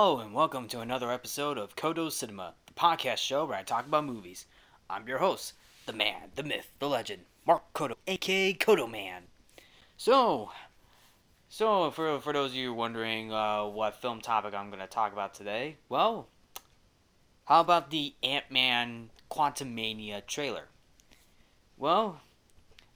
Hello and welcome to another episode of Codo Cinema, the podcast show where I talk about movies. I'm your host, the man, the myth, the legend, Mark Codo, aka Codo Man. So, so for for those of you wondering uh, what film topic I'm going to talk about today, well, how about the Ant Man Quantumania trailer? Well,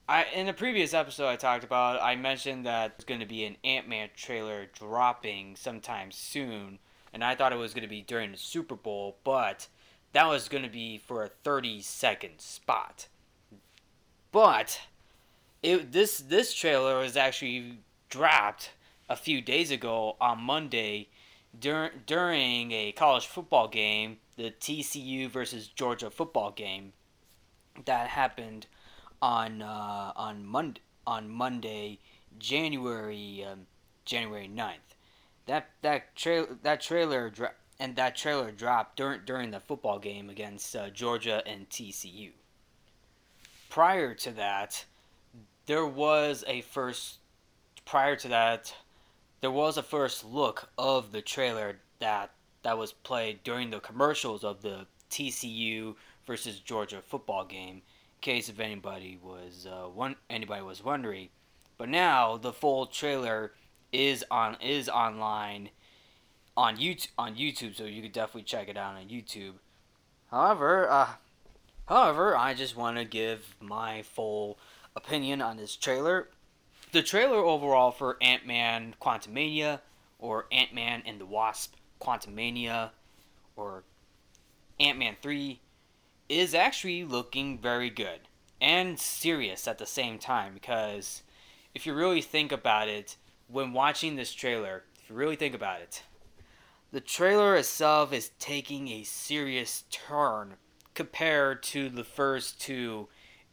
I in the previous episode I talked about, I mentioned that there's going to be an Ant Man trailer dropping sometime soon, and I thought it was going to be during the Super Bowl, but that was going to be for a 30 second spot. But it this this trailer was actually dropped a few days ago on Monday during during a college football game, the TCU versus Georgia football game that happened on uh, on Monday on Monday, January um, January 9th. That that trail that trailer dro- and that trailer dropped during during the football game against uh, Georgia and TCU. Prior to that, there was a first. Prior to that, there was a first look of the trailer that that was played during the commercials of the TCU versus Georgia football game In case if anybody was uh, one anybody was wondering. But now the full trailer is on is online on YouTube on YouTube, so you could definitely check it out on YouTube. However, uh, however, I just want to give my full opinion on this trailer. The trailer overall for Ant Man Quantumania or Ant Man and the Wasp Quantumania or Ant Man 3 is actually looking very good and serious at the same time because if you really think about it, when watching this trailer, if you really think about it, the trailer itself is taking a serious turn compared to the first two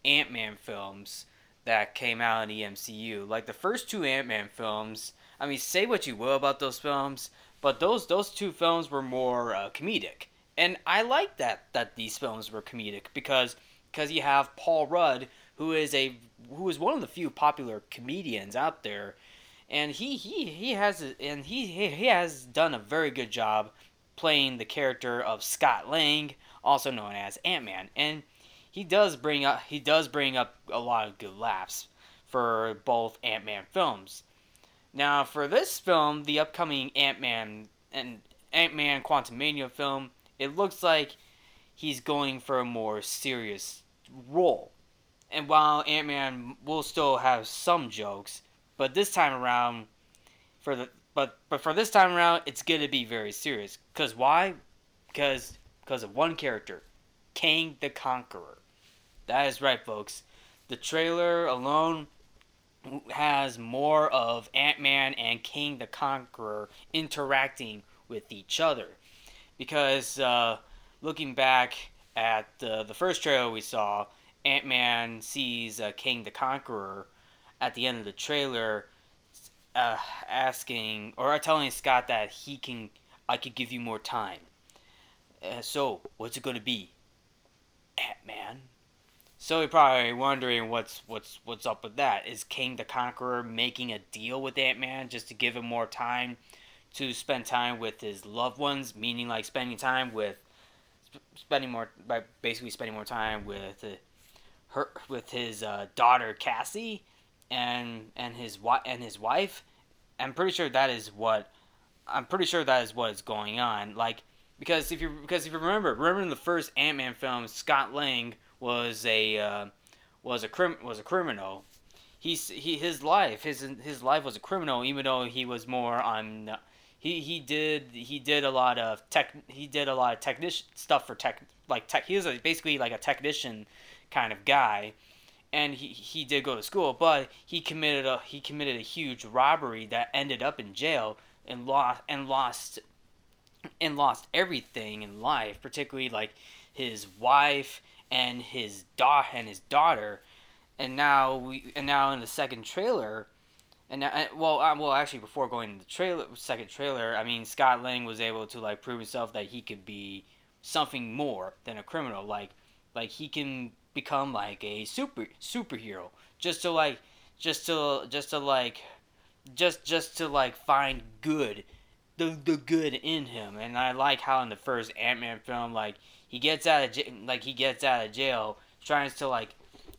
Ant Man films that came out in the MCU. Like the first two Ant Man films, I mean, say what you will about those films, but those those two films were more uh, comedic and I like that that these films were comedic because because you have Paul Rudd who is a who is one of the few popular comedians out there, and he he he has and he he has done a very good job playing the character of Scott Lang, also known as Ant Man, and he does bring up he does bring up a lot of good laughs for both Ant Man films. Now for this film, the upcoming Ant Man and Ant Man Quantumania film, it looks like he's going for a more serious role. And while Ant Man will still have some jokes, but this time around, for the but but for this time around, it's gonna be very serious. Cause why? Because because of one character, Kang the Conqueror. That is right, folks. The trailer alone has more of Ant Man and Kang the Conqueror interacting with each other because uh, looking back at uh, the first trailer we saw, Ant Man sees uh, Kang the Conqueror at the end of the trailer, uh, asking or telling Scott that he can, I could give you more time. Uh, so what's it gonna be? Ant Man. So you're probably wondering what's what's what's up with that. Is Kang the Conqueror making a deal with Ant Man just to give him more time to spend time with his loved ones, meaning like spending time with spending more by basically spending more time with uh, her with his uh, daughter Cassie and and his wife and his wife. I'm pretty sure that is what I'm pretty sure that is what is going on. Like because if you because if you remember remember in the first Ant Man film, Scott Lang was a uh, was a crim was a criminal. He's he his life his his life was a criminal even though he was more on he he did he did a lot of tech he did a lot of technician stuff for tech like tech he was a, basically like a technician kind of guy and he, he did go to school but he committed a he committed a huge robbery that ended up in jail and lost and lost and lost everything in life particularly like his wife and his da- and his daughter and now we and now in the second trailer and now, well, uh, well, actually, before going to the trailer, second trailer, I mean, Scott Lang was able to like prove himself that he could be something more than a criminal. Like, like he can become like a super superhero just to like, just to just to like, just just to like find good, the the good in him. And I like how in the first Ant Man film, like he gets out of j- like he gets out of jail, tries to like,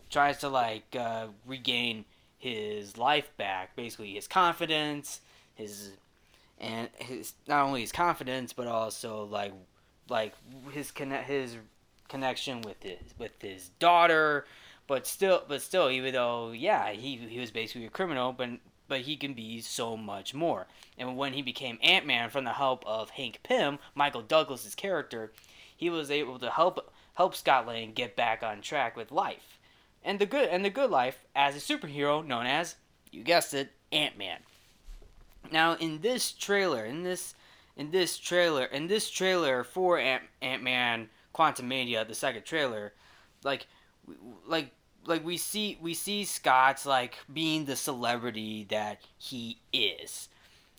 tries to like uh, regain his life back, basically his confidence, his and his not only his confidence but also like like his connect his connection with his with his daughter, but still but still even though yeah he he was basically a criminal but but he can be so much more. And when he became Ant Man from the help of Hank Pym, Michael Douglas's character, he was able to help help Scott Lang get back on track with life and the good and the good life as a superhero known as you guessed it ant-man now in this trailer in this in this trailer in this trailer for Ant- ant-man quantumania the second trailer like like like we see we see scott's like being the celebrity that he is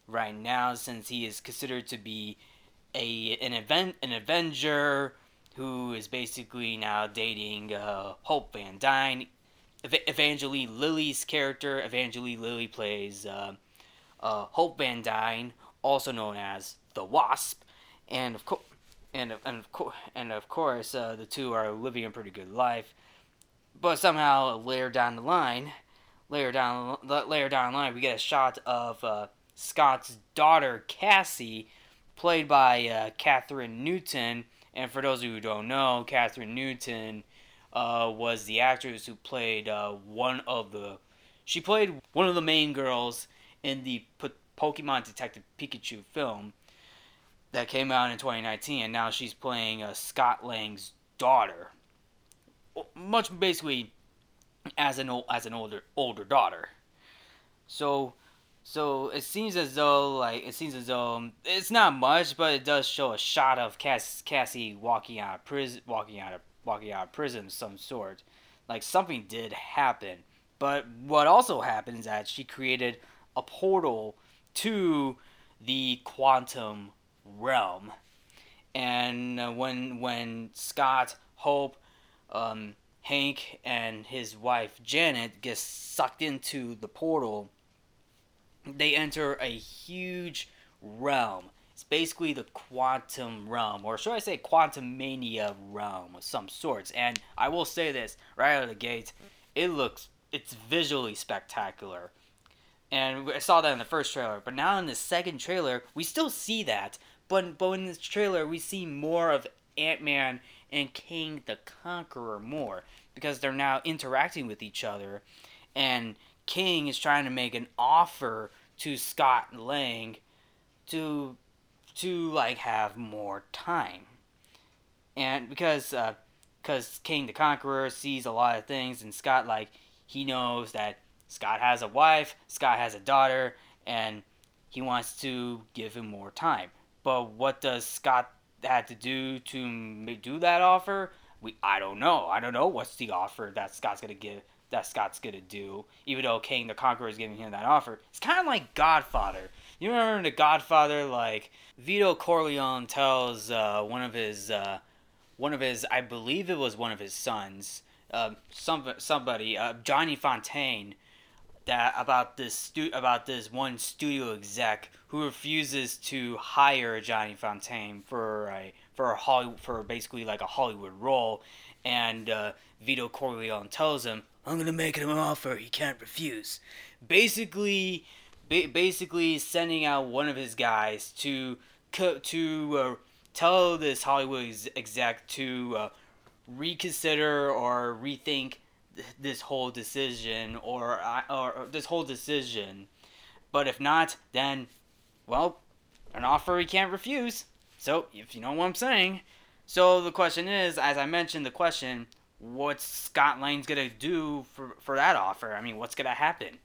right now since he is considered to be a an event an avenger who is basically now dating uh, Hope Van Dyne. Ev- Evangeline Lilly's character, Evangeline Lilly plays uh, uh, Hope Van Dyne, also known as the Wasp, and of course, and and of course, and of course, uh, the two are living a pretty good life. But somehow, later down the line, later down, later down the line, we get a shot of uh, Scott's daughter Cassie, played by uh, Kathryn Newton and for those of who don't know, Kathryn Newton uh, was the actress who played uh, one of the. She played one of the main girls in the Pokemon Detective Pikachu film that came out in 2019, and now she's playing uh, Scott Lang's daughter. Much basically as an old as an older older daughter. So so it seems as though like it seems as though um, it's not much, but it does show a shot of Cass, Cassie walking out of prison, walking out of walking out of prison of some sort. Like something did happen, but what also happened is that she created a portal to the quantum realm, and uh, when when Scott, Hope, um, Hank, and his wife Janet get sucked into the portal they enter a huge realm. It's basically the quantum realm, or should I say quantum mania realm of some sorts. And I will say this right out of the gate, it looks it's visually spectacular. And I saw that in the first trailer, but now in the second trailer, we still see that. But but in this trailer, we see more of Ant Man and Kang the Conqueror more because they're now interacting with each other, and Kang is trying to make an offer to Scott Lang to to like have more time. And because uh cuz Kang the Conqueror sees a lot of things and Scott like he knows that Scott has a wife, Scott has a daughter and he wants to give him more time. But what does Scott have to do to do that offer? We I don't know. I don't know what's the offer that Scott's gonna give that Scott's gonna do, even though Kang the Conqueror is giving him that offer. It's kind of like Godfather. You remember in the Godfather, like Vito Corleone tells uh, one of his, uh, one of his, I believe it was one of his sons, uh, some somebody, uh, Johnny Fontane, that about this stu- about this one studio exec who refuses to hire Johnny Fontane for a for a Hollywood for basically like a Hollywood role, and uh, Vito Corleone tells him, I'm gonna make him an offer he can't refuse. Basically, ba- basically sending out one of his guys to to uh, tell this Hollywood exec to uh, reconsider or rethink this whole decision or, or, this whole decision. But if not, then, well, an offer he can't refuse. So, if you know what I'm saying. So the question is, as I mentioned, the question, what's Scott Lang's gonna do for for that offer? I mean, what's gonna happen?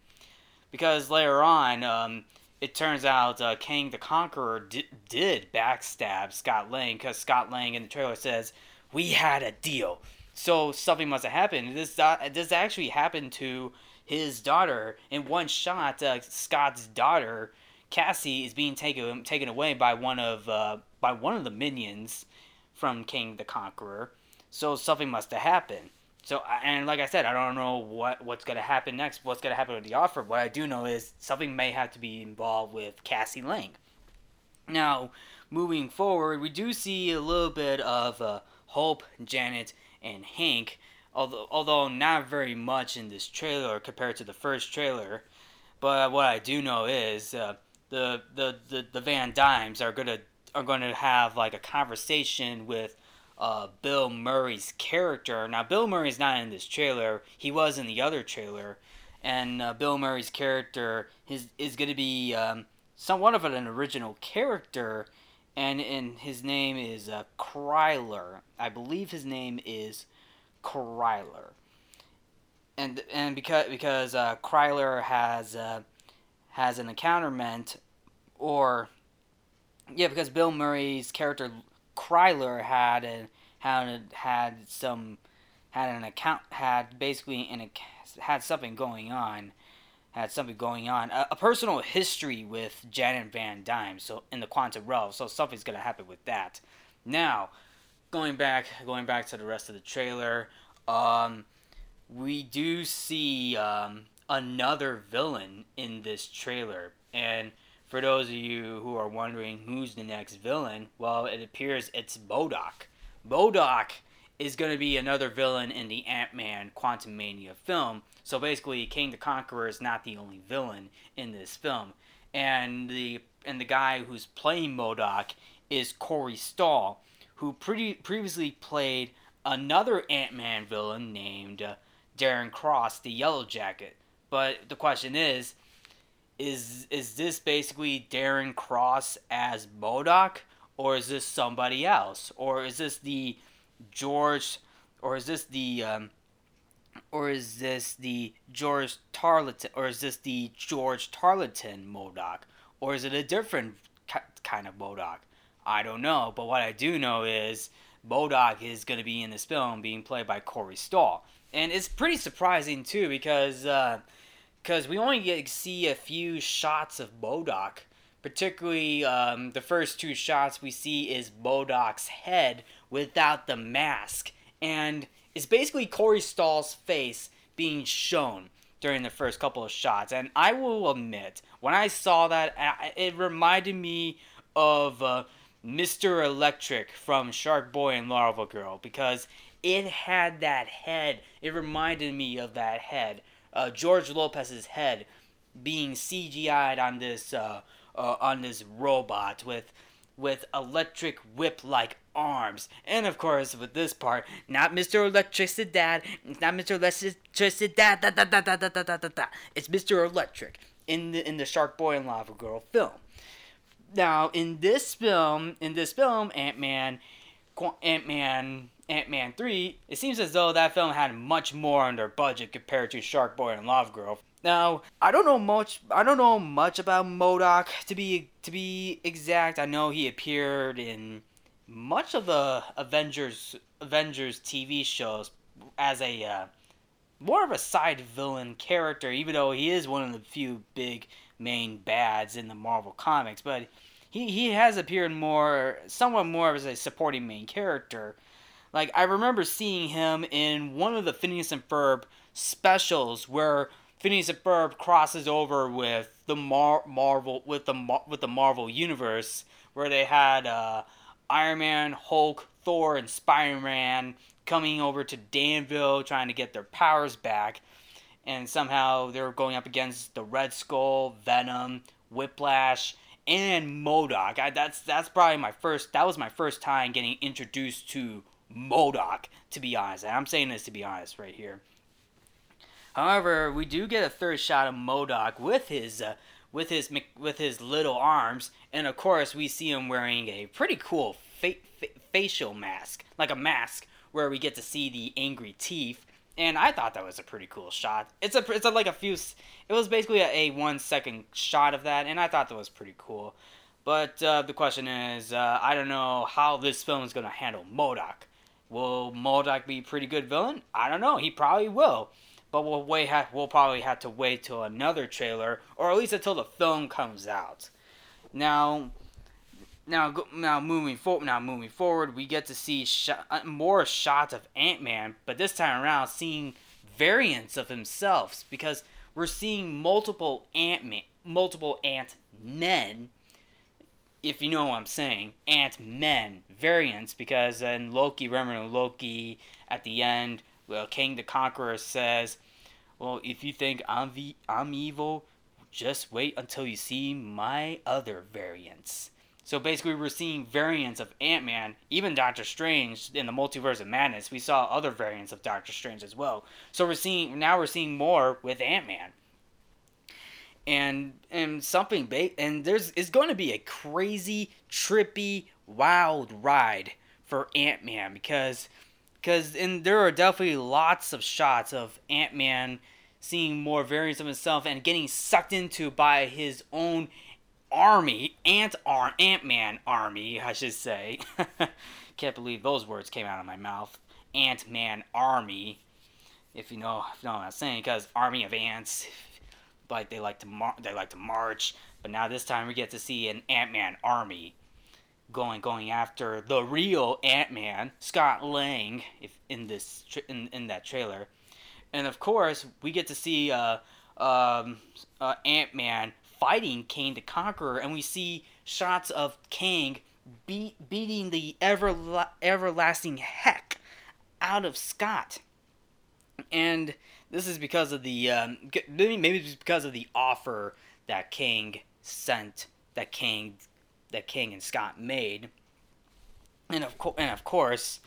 Because later on, um, it turns out uh, Kang the Conqueror di- did backstab Scott Lang because Scott Lang in the trailer says we had a deal. So something must have happened. This uh, this actually happened to his daughter in one shot. Uh, Scott's daughter Cassie is being taken taken away by one of uh, by one of the minions from Kang the Conqueror. So something must have happened. So and like I said, I don't know what what's gonna happen next. What's gonna happen with the offer? What I do know is something may have to be involved with Cassie Lang. Now, moving forward, we do see a little bit of uh, Hope, Janet, and Hank. Although although not very much in this trailer compared to the first trailer. But what I do know is uh, the, the the the Van Dynes are gonna are gonna have like a conversation with uh, Bill Murray's character. Now, Bill Murray's not in this trailer. He was in the other trailer, and uh, Bill Murray's character is going to be um, somewhat of an original character, and and his name is uh, Krylar. I believe his name is Krylar. And and because because uh, Krylar has uh, has an encounterment, or yeah, because Bill Murray's character Krylar had a, had had some had an account had basically an had something going on had something going on. A, a, personal history with Janet Van Dyne so in the quantum realm so something's gonna happen with that. Now going back going back to the rest of the trailer um, we do see um, another villain in this trailer. And for those of you who are wondering who's the next villain, well, it appears it's MODOK. MODOK is going to be another villain in the Ant-Man Quantumania film. So basically, Kang the Conqueror is not the only villain in this film, and the and the guy who's playing MODOK is Corey Stoll, who pretty previously played another Ant-Man villain named uh, Darren Cross, the Yellow Jacket. But the question is, is is this basically Darren Cross as MODOK, or is this somebody else, or is this the George, or is this the um, or is this the George Tarleton, or is this the George Tarleton MODOK, or is it a different kind of MODOK? I don't know, but what I do know is MODOK is going to be in this film being played by Corey Stoll. And it's pretty surprising too because uh, because we only get see a few shots of MODOK. Particularly, um, the first two shots we see is MODOK's head without the mask, and it's basically Corey Stoll's face being shown during the first couple of shots. And I will admit, when I saw that, it reminded me of uh, Mr. Electric from Shark Boy and Lava Girl because it had that head. It reminded me of that head uh, George Lopez's head being CGI'd on this uh, uh, on this robot with with electric whip like arms. And of course, with this part, not Mr. Electricity Dad, it's not Mr. Electricity Dad, da, da, da, da, da, da, da, da, it's Mr. Electric in the in the Shark Boy and Lava Girl film. Now, in this film, in this film, Ant Man, Ant Man Ant Man 3, it seems as though that film had much more their budget compared to Shark Boy and Lava Girl. Now, I don't know much I don't know much about MODOK to be to be exact. I know he appeared in much of the Avengers Avengers TV shows as a uh, more of a side villain character, even though he is one of the few big main bads in the Marvel comics. But he, he has appeared more, somewhat more as a supporting main character like I remember seeing him in one of the Phineas and Ferb specials where Phineas and Ferb crosses over with the Mar- Marvel with the Mar- with the Marvel universe where they had uh, Iron Man, Hulk, Thor, and Spider Man coming over to Danville trying to get their powers back, and somehow they're going up against the Red Skull, Venom, Whiplash, and MODOK. That's that's probably my first. That was my first time getting introduced to MODOK, to be honest. And I'm saying this to be honest right here. However, we do get a third shot of MODOK with his uh, with his with his little arms, and of course we see him wearing a pretty cool fa- fa- facial mask, like a mask where we get to see the angry teeth. And I thought that was a pretty cool shot. It's a it's a, like a few. It was basically a, a, one second shot of that, and I thought that was pretty cool. But uh, the question is, uh, I don't know how this film is gonna handle MODOK. Will MODOK be a pretty good villain? I don't know. He probably will but we'll wait. Ha- we'll probably have to wait till another trailer, or at least until the film comes out. Now, now, now moving forward. Now moving forward, we get to see sh- uh, more shots of Ant Man, but this time around, seeing variants of himself because we're seeing multiple Ant Man, multiple Ant Men. If you know what I'm saying, Ant Men variants, because in Loki, remember Loki at the end well, Kang the Conqueror says, "Well, if you think I'm v- I'm evil, just wait until you see my other variants." So basically, we're seeing variants of Ant Man, even Doctor Strange in the Multiverse of Madness. We saw other variants of Doctor Strange as well. So we're seeing now we're seeing more with Ant Man. And and something big and there's is going to be a crazy, trippy, wild ride for Ant Man because because and there are definitely lots of shots of Ant Man seeing more variants of himself and getting sucked into by his own army, Ant Ar Ant Man army, I should say. Can't believe those words came out of my mouth. Ant Man army, if you know, if you know what I'm saying, because army of ants, like they like to mar- they like to march. But now this time we get to see an Ant Man army going going after the real Ant Man, Scott Lang, if in this tra- in in that trailer, and of course we get to see uh, um, uh, Ant Man fighting Kang the Conqueror, and we see shots of Kang beat, beating the ever everlasting heck out of Scott, and this is because of the um, maybe maybe it's because of the offer that Kang sent that Kang that Kang and Scott made. And of course, and of course,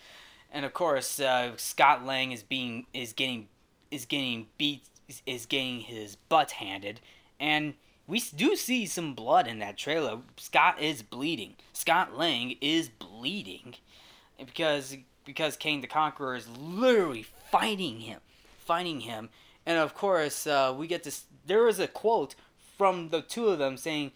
and of course, uh, Scott Lang is being is getting is getting beat is getting his butt handed, and we do see some blood in that trailer. Scott is bleeding. Scott Lang is bleeding, because because Kang the Conqueror is literally fighting him, fighting him, and of course uh, we get this. There is a quote from the two of them saying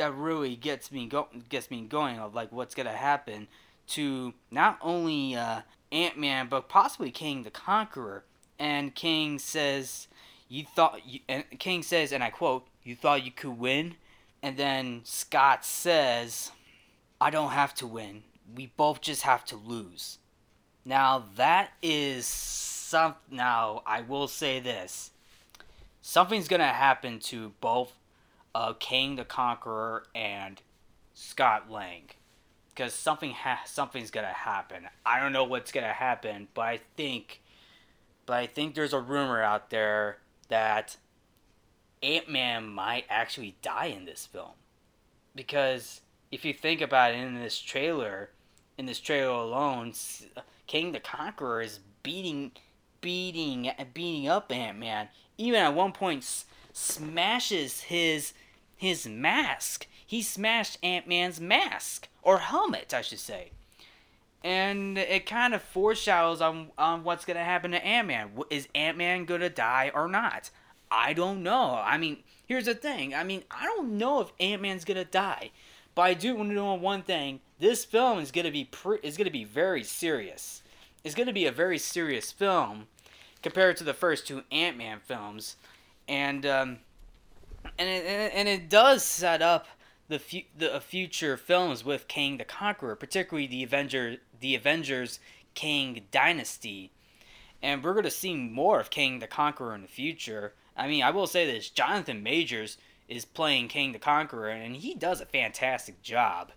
that really gets me go gets me going of like what's gonna happen to not only uh, Ant Man but possibly Kang the Conqueror. And Kang says, "You thought," you, and Kang says, and I quote, "You thought you could win," and then Scott says, "I don't have to win. We both just have to lose." Now that is some. Now I will say this: something's gonna happen to both uh, Kang the Conqueror and Scott Lang because something ha- something's gonna happen. I don't know what's gonna happen, but I think, but I think there's a rumor out there that Ant Man might actually die in this film, because if you think about it, in this trailer, in this trailer alone, Kang the Conqueror is beating, beating, beating up Ant Man. Even at one point, smashes his his mask. He smashed Ant Man's mask or helmet, I should say. And it kind of foreshadows on, on what's to happen to Ant Man. Is Ant Man to die or not? I don't know. I mean, here's the thing. I mean, I don't know if Ant Man's to die. But I do want to know one thing. This film is to be pre- is to be very serious. It's to be a very serious film compared to the first two Ant Man films. And um, and it, and it does set up the fu- the future films with Kang the Conqueror, particularly the Avenger the Avengers Kang Dynasty, and we're gonna see more of Kang the Conqueror in the future. I mean, I will say this: Jonathan Majors is playing Kang the Conqueror, and he does a fantastic job.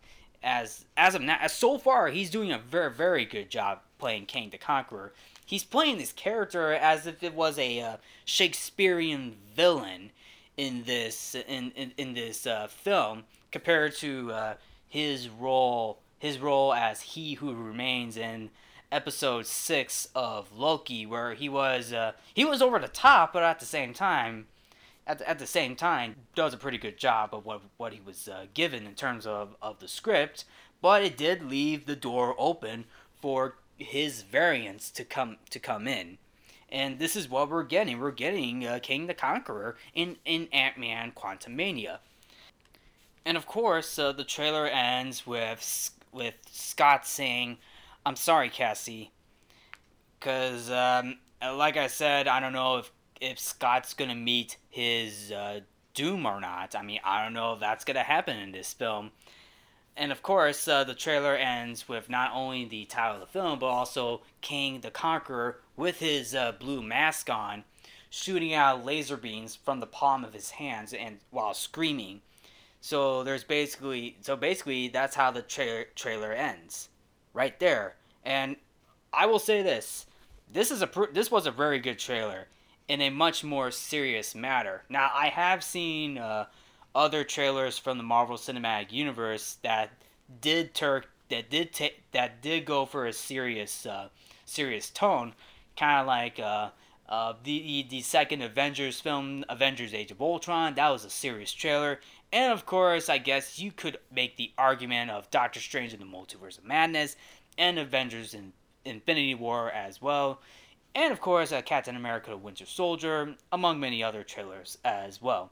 As as of now, as so far, he's doing a very very good job playing Kang the Conqueror. He's playing this character as if it was a uh, Shakespearean villain in this in in, in this uh, film compared to uh, his role his role as he who remains in episode six of Loki, where he was uh, he was over the top, but at the same time, at the, at the same time does a pretty good job of what what he was uh, given in terms of of the script, but it did leave the door open for his variants to come to come in. And this is what we're getting. We're getting uh, Kang the Conqueror in, in Ant Man Quantumania. And of course, uh, the trailer ends with with Scott saying, "I'm sorry, Cassie," because um, like I said, I don't know if if Scott's gonna meet his uh, doom or not. I mean, I don't know if that's gonna happen in this film. And of course, uh, the trailer ends with not only the title of the film, but also Kang the Conqueror with his uh, blue mask on, shooting out laser beams from the palm of his hands and while screaming. So there's basically so basically that's how the tra- trailer ends, right there. And I will say this: this is a pr- this was a very good trailer in a much more serious matter. Now I have seen uh, other trailers from the Marvel Cinematic Universe that did turk that did take that did go for a serious uh, serious tone, kind of like uh, uh, the the second Avengers film, Avengers: Age of Ultron. That was a serious trailer, and of course, I guess you could make the argument of Doctor Strange in the Multiverse of Madness and Avengers in Infinity War as well. And of course, uh, Captain America Winter Soldier, among many other trailers as well.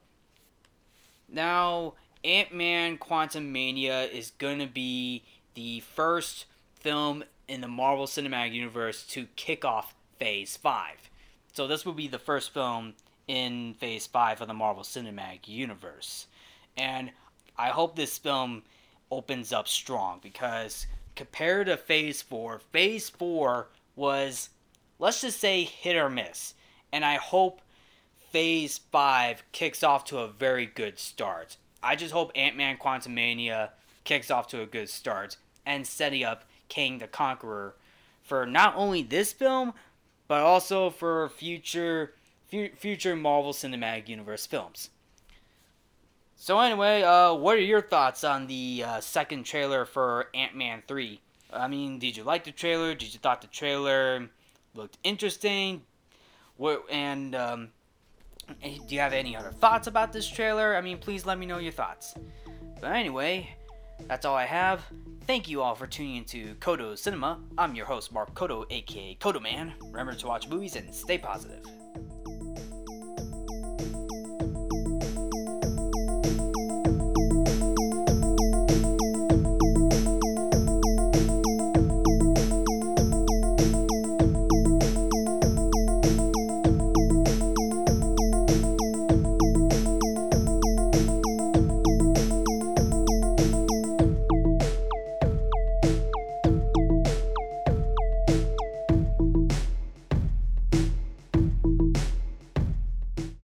Now, Ant Man Quantumania is going to be the first film in the Marvel Cinematic Universe to kick off Phase 5. So, this will be the first film in Phase 5 of the Marvel Cinematic Universe. And I hope this film opens up strong because compared to Phase 4, Phase 4 was, let's just say, hit or miss. And I hope Phase 5 kicks off to a very good start. I just hope Ant Man Quantumania kicks off to a good start and setting up Kang the Conqueror for not only this film, but also for future future Marvel Cinematic Universe films. So anyway, uh, what are your thoughts on the uh, second trailer for Ant Man three? I mean, did you like the trailer? Did you thought the trailer looked interesting? What and um, do you have any other thoughts about this trailer? I mean, please let me know your thoughts. But anyway, that's all I have. Thank you all for tuning into Codo Cinema. I'm your host, Mark Codo, aka Codo Man. Remember to watch movies and stay positive.